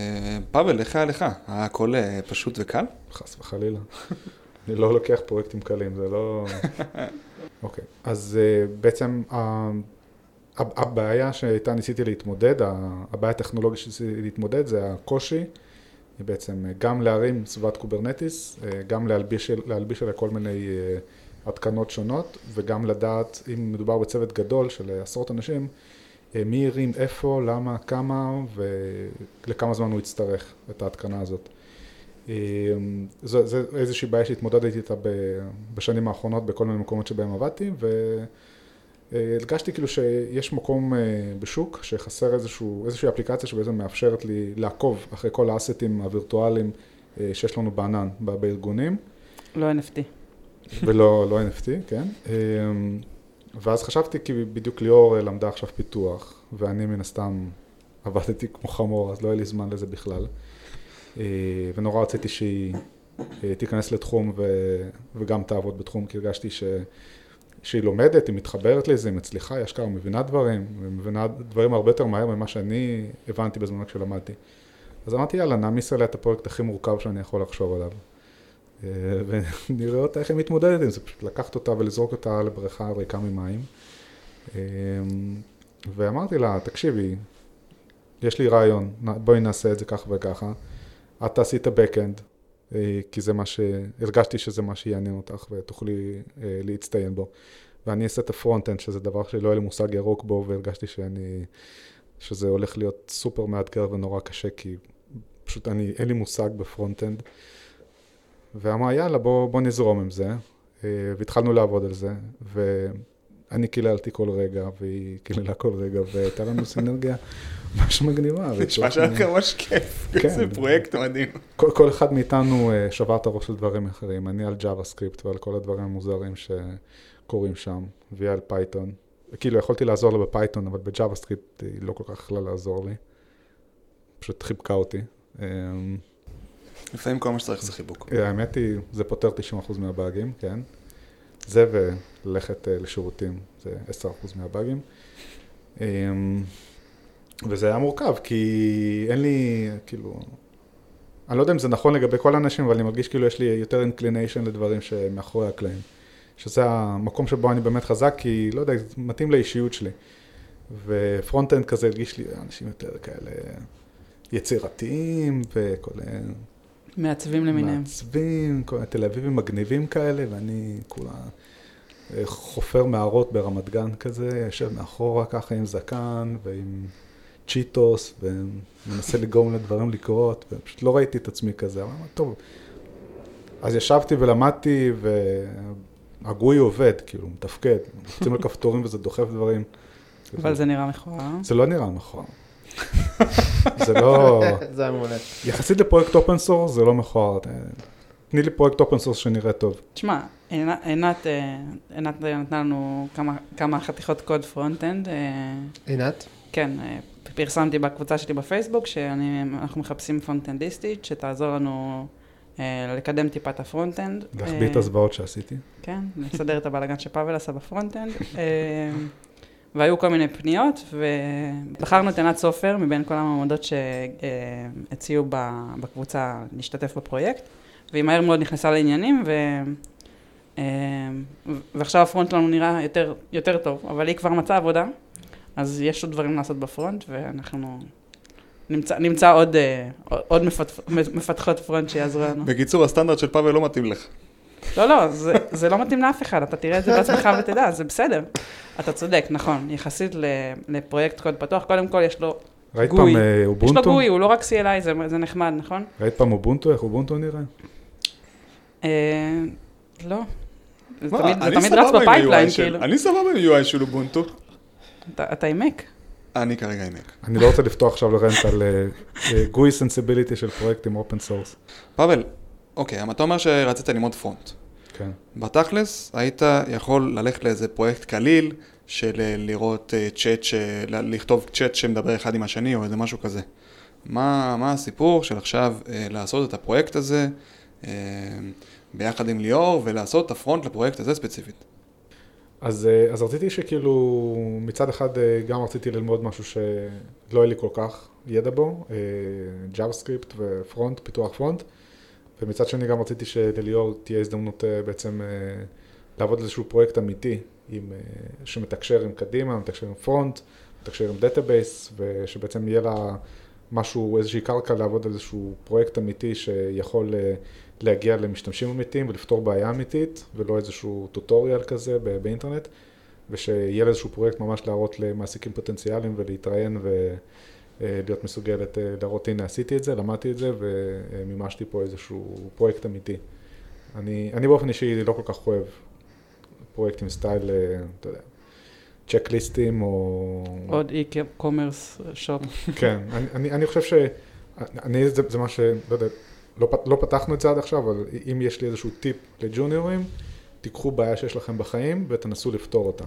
פאבל, איך היה לך? היה הכל אה, פשוט וקל? חס וחלילה. אני לא לוקח פרויקטים קלים, זה לא... אוקיי, אז uh, בעצם הבעיה שאיתה ניסיתי להתמודד, הבעיה הטכנולוגית שניסיתי להתמודד זה הקושי, בעצם אה, גם להרים סביבת Kubernetes, אה, גם להלביש, להלביש עליה כל מיני אה, התקנות שונות, וגם לדעת, אם מדובר בצוות גדול של אה, עשרות אנשים, אה, מי הרים איפה, למה, כמה, ולכמה זמן הוא יצטרך את ההתקנה הזאת. אה, זו, זו איזושהי בעיה שהתמודדתי איתה בשנים האחרונות בכל מיני מקומות שבהם עבדתי, והרגשתי כאילו שיש מקום אה, בשוק שחסר איזשהו, איזושהי אפליקציה שבעצם מאפשרת לי לעקוב אחרי כל האסטים הווירטואליים אה, שיש לנו בענן, בארגונים. לא NFT. ולא לא NFT, כן. אמ, ואז חשבתי כי בדיוק ליאור למדה עכשיו פיתוח, ואני מן הסתם עבדתי כמו חמור, אז לא היה לי זמן לזה בכלל. אה, ונורא רציתי שהיא אה, תיכנס לתחום ו, וגם תעבוד בתחום, כי הרגשתי ש, שהיא לומדת, היא מתחברת לזה, היא מצליחה, היא אשכרה מבינה דברים, היא מבינה דברים הרבה יותר מהר ממה שאני הבנתי בזמן כשלמדתי. אז אמרתי, יאללה, נעמיס עליה את הפרויקט הכי מורכב שאני יכול לחשוב עליו. אה, ונראה אותה איך היא מתמודדת עם זה, פשוט לקחת אותה ולזרוק אותה לבריכה ריקה ממים. אה, ואמרתי לה, תקשיבי, יש לי רעיון, בואי נעשה את זה ככה וככה. את תעשי את ה-Backend, אה, כי זה מה ש... הרגשתי שזה מה שיעניין אותך ותוכלי להצטיין בו. ואני אעשה את ה front-end, שזה דבר שלא היה לי מושג ירוק בו, והרגשתי שאני... שזה הולך להיות סופר מאתגר ונורא קשה, כי פשוט אני, אין לי מושג ב front-end. ואמרה, יאללה, בוא, בוא נזרום עם זה. אה, והתחלנו לעבוד על זה, ואני קיללתי כל רגע, והיא קיללה כל רגע, והייתה לנו סינרגיה ממש מגניבה. נשמע והצלחנו- שהיה ממש כיף, כן. איזה פרויקט מדהים. כל, כל אחד מאיתנו אה, שבר את הראש על דברים אחרים, אני על JavaScript ועל כל הדברים המוזרים שקורים שם, והיא על Python. כאילו יכולתי לעזור לה ב Python, אבל ב JavaScript היא לא כל כך יכלה לעזור לי. פשוט חיבקה אותי. אה, לפעמים כל מה שצריך זה חיבוק. האמת היא, זה פותר 90% מהבאגים, כן. זה וללכת אה, לשירותים, זה 10% מהבאגים. אה, וזה היה מורכב, כי אין לי, כאילו, אני לא יודע אם זה נכון לגבי כל האנשים, אבל אני מרגיש כאילו יש לי יותר inclination לדברים שמאחורי הקלעים. שזה המקום שבו אני באמת חזק, כי לא יודע, זה מתאים לאישיות שלי. ו front-end כזה הרגיש לי אנשים יותר כאלה יצירתיים, וכל מעצבים למיניהם. מעצבים, תל אביבים מגניבים כאלה, ואני כולה אה, חופר מערות ברמת גן כזה, יושב מאחורה ככה עם זקן ועם צ'יטוס, ומנסה לגרום לדברים לקרות, ופשוט לא ראיתי את עצמי כזה, אמרתי, טוב. אז ישבתי ולמדתי, וה GUI עובד, כאילו, מתפקד, לוחצים על כפתורים וזה דוחף דברים. אבל זה נראה מכוער. זה לא נראה נכון. זה לא... זה היה מעולה. יחסית לפרויקט open source זה לא מכוער. תני לי פרויקט open source שנראה טוב. תשמע, עינת, עינת, אה, עינת נתנה לנו כמה, כמה חתיכות קוד front-end. אה, עינת? כן, אה, פרסמתי בקבוצה שלי בפייסבוק שאנחנו מחפשים פרונט-אנדיסטית שתעזור לנו אה, לקדם טיפה את ה front-end. להחביא את אה, הזוועות שעשיתי. כן, לסדר את הבלאגן שפאבל עשה ב front-end. אה, והיו כל מיני פניות, ובחרנו את עינת סופר מבין כל המועמדות שהציעו ב- בקבוצה להשתתף בפרויקט, והיא מהר מאוד נכנסה לעניינים, ו... אה, ועכשיו ה front שלנו נראה יותר, יותר טוב, אבל היא כבר מצאה עבודה, אז יש עוד דברים לעשות ב front, ואנחנו נמצא, נמצא עוד, אה, עוד מפתח, מפתחות front שיעזרו לנו. בקיצור, הסטנדרט של פאבל לא מתאים לך. לא, לא, זה, זה לא מתאים לאף אחד, אתה תראה את זה בעצמך ותדע, זה בסדר. אתה צודק, נכון, יחסית ל- לפרויקט קוד פתוח, קודם כל יש לו, ראית GUI. פעם אה, יש לו Ubuntu? GUI, הוא לא רק CLI, זה, זה נחמד, נכון? ראית פעם Ubuntu? איך Ubuntu נראה? אה, לא. זה תמיד, רץ ב pipeline, כאילו. אני סבבה עם UI של Ubuntu. אתה, עם Mac. אני כרגע עם Mac. אני לא רוצה לפתוח עכשיו ל rant על אה, GUI sensibility של פרויקטים open source. פאבל, אוקיי, אבל אתה אומר שרצית ללמוד front. כן. בתכלס, היית יכול ללכת לאיזה פרויקט קליל של אה, לראות אה, צ'אט, לכתוב צ'אט שמדבר אחד עם השני או איזה משהו כזה. מה, מה הסיפור של עכשיו אה, לעשות את הפרויקט הזה ביחד עם ליאור ולעשות את ה front לפרויקט הזה ספציפית? אז, אז רציתי שכאילו, מצד אחד גם רציתי ללמוד משהו שלא היה לי כל כך ידע בו, JavaScript ו front, פיתוח front, ומצד שני גם רציתי שלליאור תהיה הזדמנות אה, בעצם אה, לעבוד על איזשהו פרויקט אמיתי, עם, אה, שמתקשר עם קדימה, מתקשר עם front, מתקשר עם database, ושבעצם יהיה לה משהו, איזושהי קרקע לעבוד על איזשהו פרויקט אמיתי שיכול להגיע למשתמשים אמיתיים ולפתור בעיה אמיתית, ולא איזשהו tutorial כזה באינטרנט, ושיהיה לה איזשהו פרויקט ממש להראות למעסיקים פוטנציאליים ולהתראיין ולהיות מסוגלת אה, להראות, הנה עשיתי את זה, למדתי את זה ומימשתי פה איזשהו פרויקט אמיתי. אני, אני באופן אישי לא כל כך אוהב פרויקטים סטייל, אה, אתה יודע, צ'קליסטים או... עוד e-commerce שופ. כן, אני, אני, אני חושב ש... אני, זה, זה מה ש... לא יודע, לא, לא פתחנו את זה עד עכשיו, אבל אם יש לי איזשהו טיפ לג'וניורים, תיקחו בעיה שיש לכם בחיים ותנסו לפתור אותה.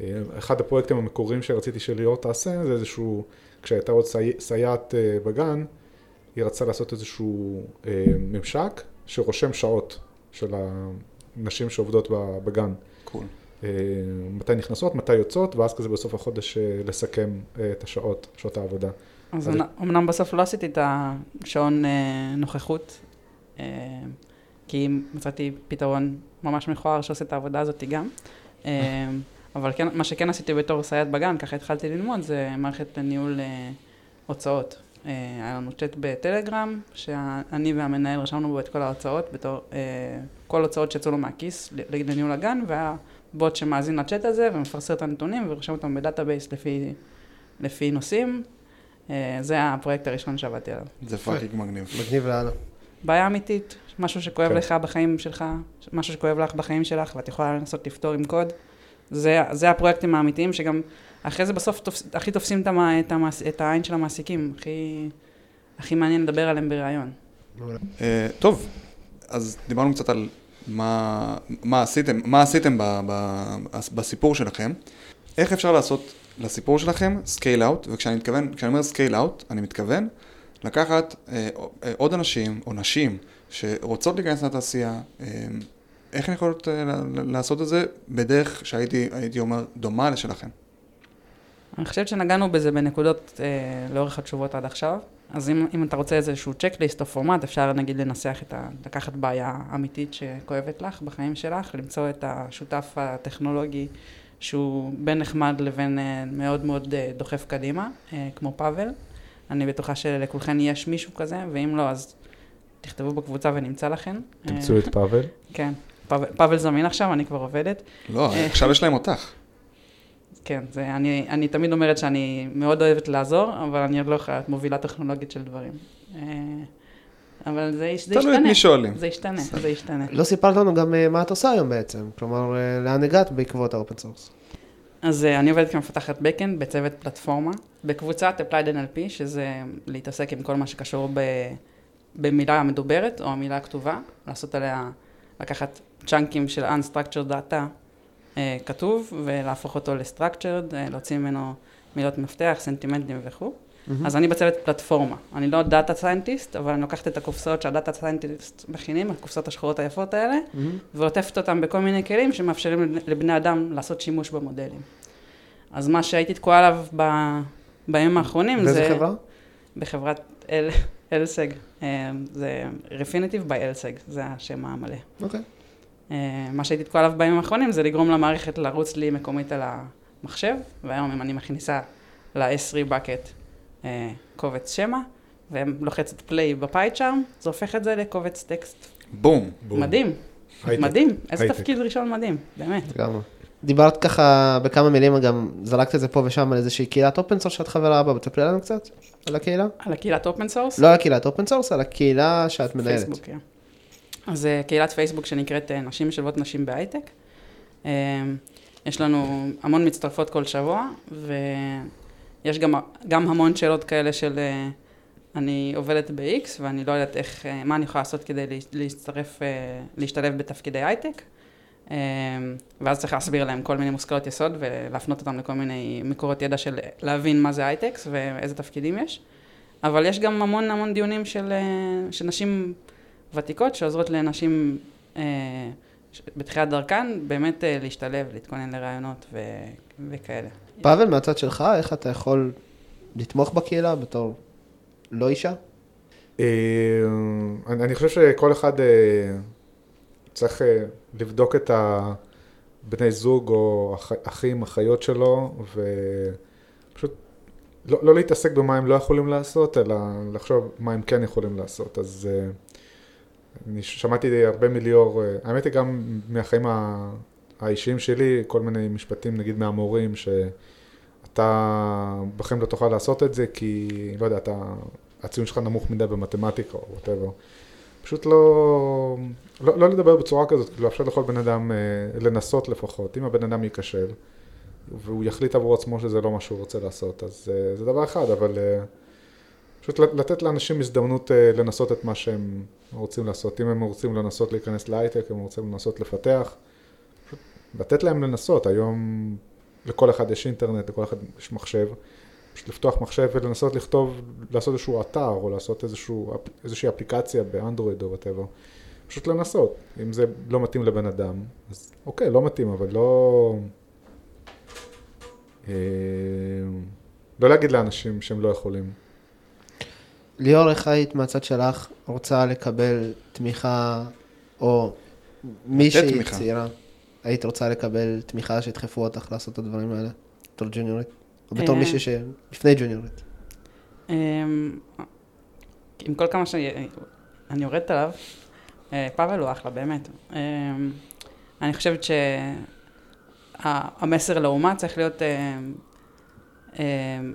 אה, אחד הפרויקטים המקוריים שרציתי שליאור תעשה, זה איזשהו, כשהייתה עוד סי, סייעת אה, בגן, היא רצתה לעשות איזשהו אה, ממשק שרושם שעות של הנשים שעובדות ב- בגן. קול. אה, מתי נכנסות, מתי יוצאות, ואז כזה בסוף החודש לסכם את השעות, שעות העבודה. אז אז- אמנ- אמנם בסוף לא עשיתי את השעון נוכחות, כי מצאתי פתרון ממש מכוער שעושה את העבודה הזאת גם. אבל כן, מה שכן עשיתי בתור סייעת בגן, ככה התחלתי ללמוד, זה מערכת לניהול אה, הוצאות. אה, היה לנו צ'אט בטלגרם, שאני והמנהל רשמנו בו את כל ההוצאות, בתור אה, כל הוצאות שיצאו לו מהכיס לניהול הגן, והיה בוט שמאזין לצ'אט הזה ומפרסר את הנתונים ורושם אותם ב database לפי, לפי נושאים. אה, זה הפרויקט הראשון שעבדתי עליו. זה fucking מגניב. מגניב לאללה. בעיה אמיתית, משהו שכואב כן. לך בחיים שלך, משהו שכואב לך בחיים שלך, ואת יכולה לנסות לפתור עם קוד. זה, זה הפרויקטים האמיתיים שגם אחרי זה בסוף תופס, הכי תופסים את, המ, את, המעש, את העין של המעסיקים, הכי, הכי מעניין לדבר עליהם בריאיון. אה, טוב, אז דיברנו קצת על מה, מה עשיתם, מה עשיתם ב, ב, בסיפור שלכם. איך אפשר לעשות לסיפור שלכם scale out, וכשאני מתכוון, כשאני אומר scale out, אני מתכוון לקחת אה, אה, עוד אנשים או נשים שרוצות להיכנס לתעשייה, אה, איך הן יכולות אה, ל- לעשות את זה בדרך שהייתי הייתי אומר דומה לשלכם. אני חושבת שנגענו בזה בנקודות אה, לאורך התשובות עד עכשיו. אז אם, אם אתה רוצה איזשהו צ'קליסט או פורמט, אפשר נגיד לנסח את ה... לקחת בעיה אמיתית שכואבת לך בחיים שלך, למצוא את השותף הטכנולוגי שהוא בין נחמד לבין אה, מאוד מאוד אה, דוחף קדימה, אה, כמו פאבל. אני בטוחה שלכולכן יש מישהו כזה, ואם לא, אז תכתבו בקבוצה ונמצא לכן. תמצאו אה, את פאבל. כן. פאבל, פאבל זמין עכשיו, אני כבר עובדת. לא, אה. עכשיו יש להם אותך. כן, זה, אני, אני תמיד אומרת שאני מאוד אוהבת לעזור, אבל אני עוד לא יכולה להיות מובילה טכנולוגית של דברים. אה, אבל זה, זה תלוי את ישתנה. מי שואלים. זה ישתנה, זה ישתנה. לא סיפרת לנו גם אה, מה את עושה היום בעצם, כלומר, לאן הגעת בעקבות ה open source. אז אני עובדת כמפתחת backend בצוות פלטפורמה, בקבוצת Applied NLP, שזה להתעסק עם כל מה שקשור ב, במילה המדוברת או המילה הכתובה, לעשות עליה, לקחת צ'אנקים של Unstructured Data אה, כתוב, ולהפוך אותו ל-Structured, אה, להוציא ממנו מילות מפתח, סנטימנטים וכו'. אז אני בצוות פלטפורמה. אני לא data scientist, אבל אני לוקחת את הקופסאות שה data scientist מכינים, הקופסאות השחורות היפות האלה, ועוטפת אותם בכל מיני כלים שמאפשרים לבני אדם לעשות שימוש במודלים. אז מה שהייתי תקועה עליו ב... בימים האחרונים זה... באיזה חברה? בחברת L... LSEG. אה, זה Refinitiv by LSEG, זה השם המלא. אוקיי. אה, מה שהייתי תקועה עליו בימים האחרונים זה לגרום למערכת לרוץ לי מקומית על המחשב, והיום אם אני מכניסה ל-S3 bucket אה, קובץ שמע, ולוחצת play ב PyCharm, זה הופך את זה לקובץ טקסט. בום. בום. מדהים, הייטק. מדהים, איזה הייטק. תפקיד ראשון מדהים, באמת. לגמרי. דיברת ככה בכמה מילים, גם זרקת את זה פה ושם על איזושהי קהילת open source שאת חברה בה, תספרי לנו קצת על הקהילה? על הקהילת open source? לא על קהילת open source, על הקהילה שאת מנהלת. פייסבוק, כן. אז אה, קהילת פייסבוק שנקראת אה, נשים משלבות נשים בהייטק. אה, יש לנו המון מצטרפות כל שבוע, ויש גם, גם המון שאלות כאלה של אני עובדת ב-X ואני לא יודעת איך, מה אני יכולה לעשות כדי לה- להצטרף, להשתלב בתפקידי הייטק. ואז צריך להסביר להם כל מיני מושכלות יסוד ולהפנות אותם לכל מיני מקורות ידע של להבין מה זה הייטקס ואיזה תפקידים יש. אבל יש גם המון המון דיונים של, של נשים ותיקות שעוזרות לנשים אה, בתחילת דרכן באמת אה, להשתלב, להתכונן לרעיונות ו, וכאלה. פאבל, מהצד שלך, איך אתה יכול לתמוך בקהילה בתור לא אישה? אה, אני אני חושב שכל אחד אה, צריך אה, לבדוק את הבני זוג או אח- אחים, אחיות שלו, ופשוט לא, לא להתעסק במה הם לא יכולים לעשות, אלא לחשוב מה הם כן יכולים לעשות. אז אני שמעתי הרבה מליאור, אה, האמת היא גם מהחיים האישיים שלי, כל מיני משפטים נגיד מהמורים, שאתה בחיים לא תוכל לעשות את זה, כי לא יודע, אתה, הציון שלך נמוך מדי במתמטיקה או וואטאבר. פשוט לא, לא, לא לדבר בצורה כזאת, כאילו לאפשר לכל בן אדם אה, לנסות לפחות. אם הבן אדם ייכשל, והוא יחליט עבור עצמו שזה לא מה שהוא רוצה לעשות, אז אה, זה דבר אחד, אבל פשוט לתת לאנשים הזדמנות אה, לנסות את מה שהם רוצים לעשות. אם הם רוצים לנסות להיכנס להייטק, הם רוצים לנסות לפתח, פשוט לתת להם לנסות. היום לכל אחד יש אינטרנט, לכל אחד יש מחשב. פשוט לפתוח מחשב ולנסות לכתוב, לעשות איזשהו אתר, או לעשות איזשהו, איזושהי אפליקציה באנדרואיד או whatever. פשוט לנסות. אם זה לא מתאים לבן אדם, אז אוקיי, לא מתאים, אבל לא... אה, לא להגיד לאנשים שהם לא יכולים. ליאור, איך היית מהצד שלך רוצה לקבל תמיכה, או מישהי. צעירה, היית רוצה לקבל תמיכה שידחפו אותך לעשות את הדברים האלה, בתור ג'וניורית? או בתור אה. מישהי שלפני ג'וניורית? אמ, עם כל כמה שאני יורדת עליו, אה, פאבל הוא אחלה, באמת. אמ, אני חושבת שהמסר לאומה צריך להיות, אמ,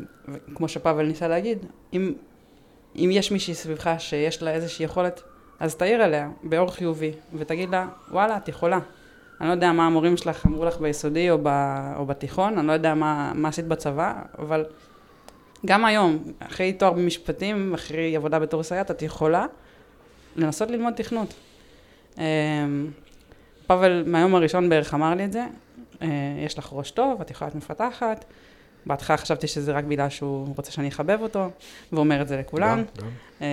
כמו שפאבל ניסה להגיד, אם, אם יש מישהי סביבך שיש לה איזושהי יכולת, אז תעיר עליה באור חיובי, ותגיד לה, וואלה, את יכולה. אני לא יודע מה המורים שלך אמרו לך ביסודי או, ב, או בתיכון, אני לא יודע מה, מה עשית בצבא, אבל גם היום, אחרי תואר במשפטים, אחרי עבודה בתור סייעת, את יכולה לנסות ללמוד תכנות. אמ, פאבל מהיום הראשון בערך אמר לי את זה, אה, יש לך ראש טוב, את יכולה להיות מפתחת. בהתחלה חשבתי שזה רק בגלל שהוא רוצה שאני אחבב אותו, והוא אומר את זה לכולם. גם, גם. אה,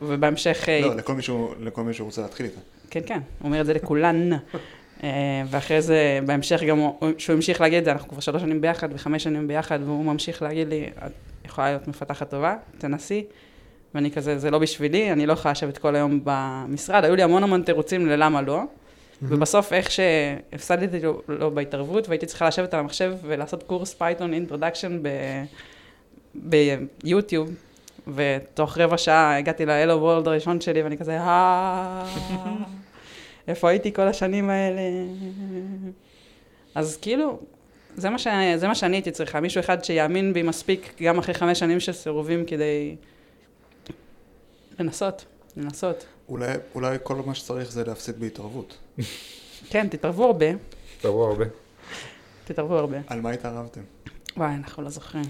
ובהמשך... אה, לא, לכל מישהו, לכל מישהו רוצה להתחיל איתה. כן, כן, הוא אומר את זה לכולן. אה, ואחרי זה, בהמשך גם, הוא- שהוא המשיך להגיד את זה, אנחנו כבר שלוש שנים ביחד וחמש שנים ביחד, והוא ממשיך להגיד לי, את יכולה להיות מפתחת טובה, תנסי. ואני כזה, זה לא בשבילי, אני לא יכולה לשבת כל היום במשרד. היו לי המון המון תירוצים ללמה לא. ובסוף, איך שהפסדתי לו, לו בהתערבות, והייתי צריכה לשבת על המחשב ולעשות קורס Python introduction ביוטיוב, ותוך רבע שעה הגעתי ל-Hello World הראשון שלי, ואני כזה, אה... איפה הייתי כל השנים האלה? אז כאילו, זה מה, ש... זה מה שאני הייתי צריכה, מישהו אחד שיאמין בי מספיק גם אחרי חמש שנים של סירובים כדי לנסות, לנסות. אולי, אולי כל מה שצריך זה להפסיד בהתערבות. כן, תתערבו הרבה, תראו הרבה. תתערבו הרבה. על מה התערבתם? וואי, אנחנו לא זוכרים.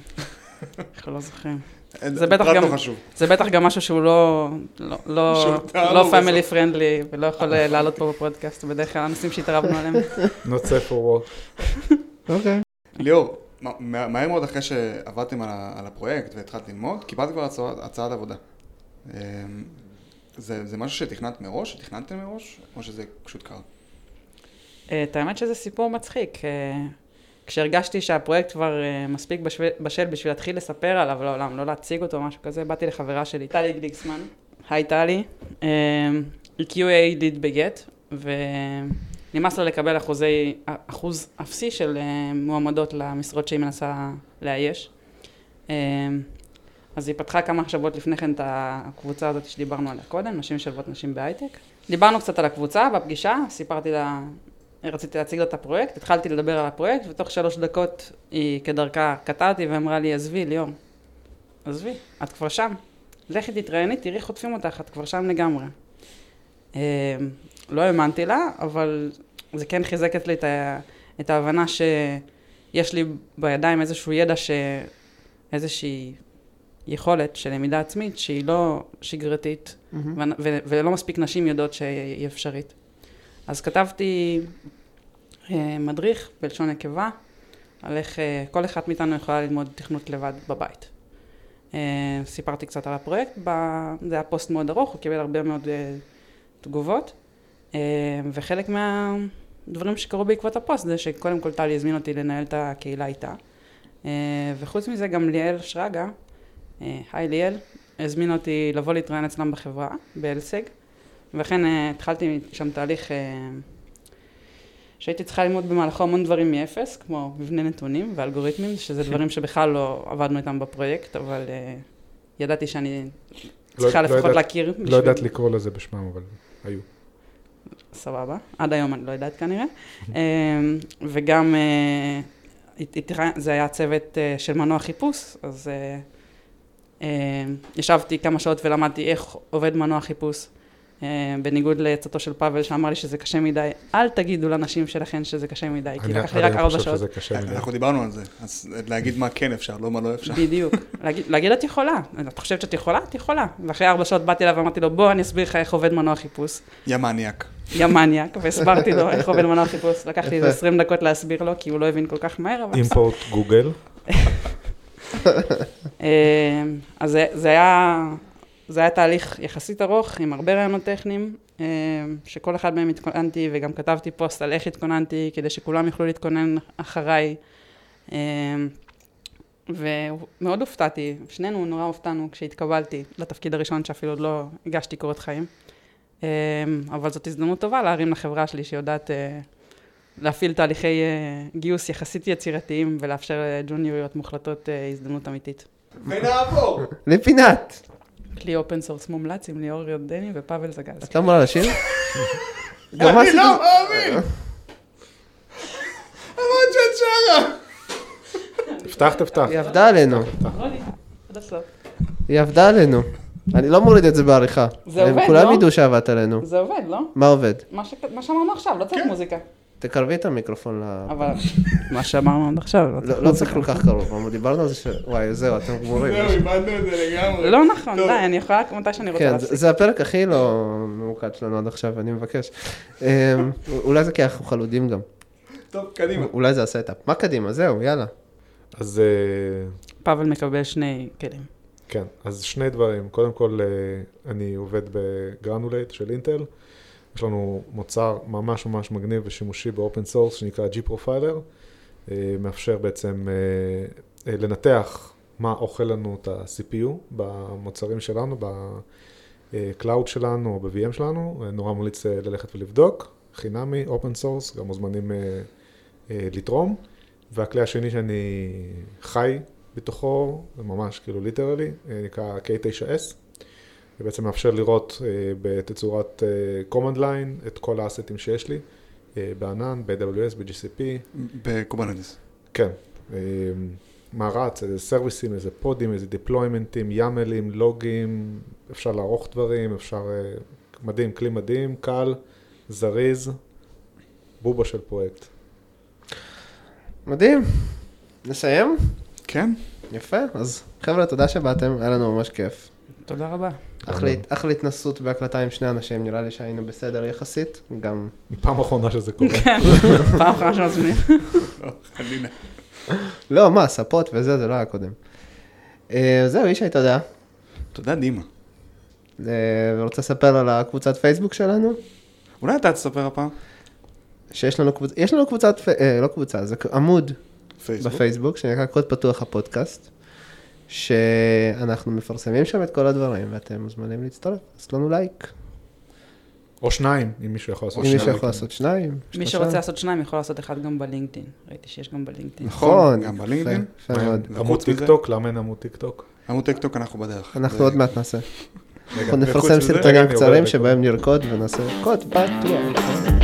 אנחנו לא זוכרים. זה בטח גם- לא. זה בטח גם משהו שהוא לא, לא, לא, שהותרנו לא. פמילי פרנדלי, ולא יכול לעלות פה בפודקאסט, בדרך כלל הנושאים שהתערבנו עליהם. For work. אוקיי. ליאור, מה- מה- מהר מאוד אחרי שעבדתם על הפרויקט והתחלת ללמוד, קיבלת כבר הצעת- הצעת עבודה. זה זה משהו שתכננת מראש? שתכננתם מראש? או שזה פשוט קרה? אה, את האמת שזה סיפור מצחיק. אה, כשהרגשתי שהפרויקט כבר אה, מספיק בשל, בשביל להתחיל לספר עליו לעולם, לא להציג אותו או משהו כזה, באתי לחברה שלי, טלי גליקסמן. היי טלי. היא QA ליד בגט, ונמאס לה לקבל אחוזי, אחוז אפסי של מועמדות למשרות שהיא מנסה לאייש. אז היא פתחה כמה שבועות לפני כן את הקבוצה הזאת שדיברנו עליה קודם, נשים משלבות נשים בהייטק. דיברנו קצת על הקבוצה בפגישה, סיפרתי לה, רציתי להציג לה את הפרויקט, התחלתי לדבר על הפרויקט, ותוך שלוש דקות היא כדרכה קטעה אותי ואמרה לי, עזבי, ליאור, עזבי, את כבר שם. לכי תתראייני, תראי איך חוטפים אותך, את כבר שם לגמרי. אה, לא האמנתי לה, אבל זה כן חיזק אצלי את, ה- את ההבנה שיש לי בידיים איזשהו ידע, ש... איזושהי יכולת של למידה עצמית שהיא לא שגרתית. ו- ו- ולא מספיק נשים יודעות שהיא אפשרית. אז כתבתי אה, מדריך בלשון נקבה, על איך אה, כל אחת מאיתנו יכולה ללמוד תכנות לבד בבית. אה, סיפרתי קצת על הפרויקט, ב- זה היה פוסט מאוד ארוך, הוא קיבל הרבה מאוד אה, תגובות, אה, וחלק מהדברים שקרו בעקבות הפוסט זה שקודם כל טלי הזמין אותי לנהל את הקהילה איתה, אה, וחוץ מזה גם ליאל שרגא, היי ליאל, הזמין אותי לבוא להתראיין אצלם בחברה, באלסג, ואכן אה, התחלתי שם תהליך אה, שהייתי צריכה ללמוד במהלכו המון דברים מאפס, כמו מבנה נתונים ואלגוריתמים, שזה דברים שבכלל לא עבדנו איתם בפרויקט, אבל אה, ידעתי שאני צריכה לא לפחות ידעת- להכיר. לא יודעת לקרוא לזה בשמם, אבל היו. סבבה. עד היום אני לא יודעת כנראה. אמ, וגם, אה, זה היה צוות אה, של מנוע חיפוש, אז אה, אה, ישבתי כמה שעות ולמדתי איך עובד מנוע חיפוש. אה, בניגוד לעצתו של פאבל שאמר לי שזה קשה מדי, אל תגידו לנשים שלכן שזה קשה מדי, כי אני לקח לי רק ארבע חושב שעות. שזה קשה מדי. אנחנו דיברנו על זה, אז להגיד מה כן אפשר, לא מה לא אפשר. בדיוק. להגיד, את יכולה. את חושבת שאת יכולה? את יכולה. ואחרי ארבע שעות באתי אליו ואמרתי לו, בוא אני אסביר לך איך עובד מנוע חיפוש. יא מניאק. יא מניאק, והסברתי לו איך עובד מנוע חיפוש. לקח לי איזה יפה. 20 דקות להסביר לו, כי הוא לא הבין כל כך מהר, אבל... אימפורט גוגל. אה, אז זה, זה היה... זה היה תהליך יחסית ארוך, עם הרבה רעיונות טכניים, אה, שכל אחד מהם התכוננתי, וגם כתבתי פוסט על איך התכוננתי, כדי שכולם יוכלו להתכונן אחריי. אה, ומאוד הופתעתי, שנינו נורא הופתענו כשהתקבלתי לתפקיד הראשון, שאפילו עוד לא הגשתי קורות חיים. אבל זאת הזדמנות טובה להרים לחברה שלי, שיודעת להפעיל תהליכי אה, גיוס יחסית יצירתיים, ולאפשר לג'וניוריות מוחלטות אה, הזדמנות אמיתית. ונעבור! לפינת. כלי open source מומלץ עם ליאור יודני ופאבל זגז. את לא אמורה לשיר? אני? לא מאמין! אמרת שאת שרה! תפתח, תפתח. היא עבדה עלינו. היא עבדה עלינו. אני לא מוריד את זה בעריכה. זה עובד, הם כולם לא? ידעו שעבדת עלינו. זה עובד, לא? מה עובד? מה שאמרנו עכשיו, לא צריך מוזיקה. תקרבי את המיקרופון ל... אבל מה שאמרנו עד עכשיו, לא צריך לא לא צריך כל כך קרוב, אבל דיברנו על זה ש... וואי, זהו, אתם גמורים. זהו, איבדנו את זה לגמרי. לא נכון. די, אני יכולה מתי שאני רוצה כן, להפסיק. זה- זה הפרק הכי לא ממוקד שלנו עד עכשיו, אני מבקש. אמ, אולי זה כי אנחנו חלודים גם. טוב, קדימה. אולי זה הסטאפ. מה קדימה? זהו, יאללה. אז אה, פאבל מקבל שני כלים. כן, אז שני דברים. קודם כל, אה, אני עובד ב-Granulate של אינטל. יש לנו מוצר ממש ממש מגניב ושימושי ב-open source שנקרא gProfiler. אה, מאפשר בעצם אה, אה, לנתח מה אוכל לנו את ה-CPU במוצרים שלנו, ב-Cloud שלנו או ב-VM שלנו. נורא ממליץ אה, ללכת ולבדוק. חינמי, open source, גם מוזמנים לתרום. והכלי השני שאני חי בתוכו, זה ממש כאילו literally, נקרא K9S. זה בעצם מאפשר לראות אה, בתצורת אה, command line את כל האסטס שיש לי, אה, בענן, ב-AWS, ב-GCP, בקוברנטיס. כן. מה רץ, איזה service-ים, איזה pod-ים, איזה deployment-ים, YAML-ים, לוגים, אפשר לערוך דברים, אפשר... מדהים, כלי מדהים, קל, זריז, בובה של פרויקט. מדהים. נסיים? כן? יפה, אז חבר'ה, תודה שבאתם, היה לנו ממש כיף. תודה רבה. אחלה התנסות בהקלטה עם שני אנשים, נראה לי שהיינו בסדר יחסית, גם... פעם אחרונה שזה קורה. כן, פעם אחרונה שמזמינים. חלילה. לא, מה, ספות וזה, זה לא היה קודם. אה, זהו, ישי, תודה. תודה, דימה. אה, רוצה לספר על הקבוצת פייסבוק שלנו? אולי אתה תספר הפעם? שיש לנו קבוצה, יש לנו קבוצת, אה, לא קבוצה, זה עמוד פייסבוק. בפייסבוק, שנקרא קוד פתוח הפודקאסט, שאנחנו מפרסמים שם את כל הדברים, ואתם מוזמנים להצטרף, לעשות לנו לייק. או שניים, אם מישהו יכול לעשות אם שניים, מישהו כן. יכול לעשות שניים, מי. שרוצה לעשות שניים יכול לעשות אחד גם בלינקדאין. ראיתי שיש גם בלינקדאין. נכון, גם בלינקדאין. יפה, יפה מאוד. עמוד טיקטוק, למה אין עמוד טיקטוק? עמוד טיקטוק אנחנו בדרך. אנחנו עוד מעט נעשה. אנחנו נפרסם סרטונים קצרים. שבהם נרקוד ונעשה קוד פתוח.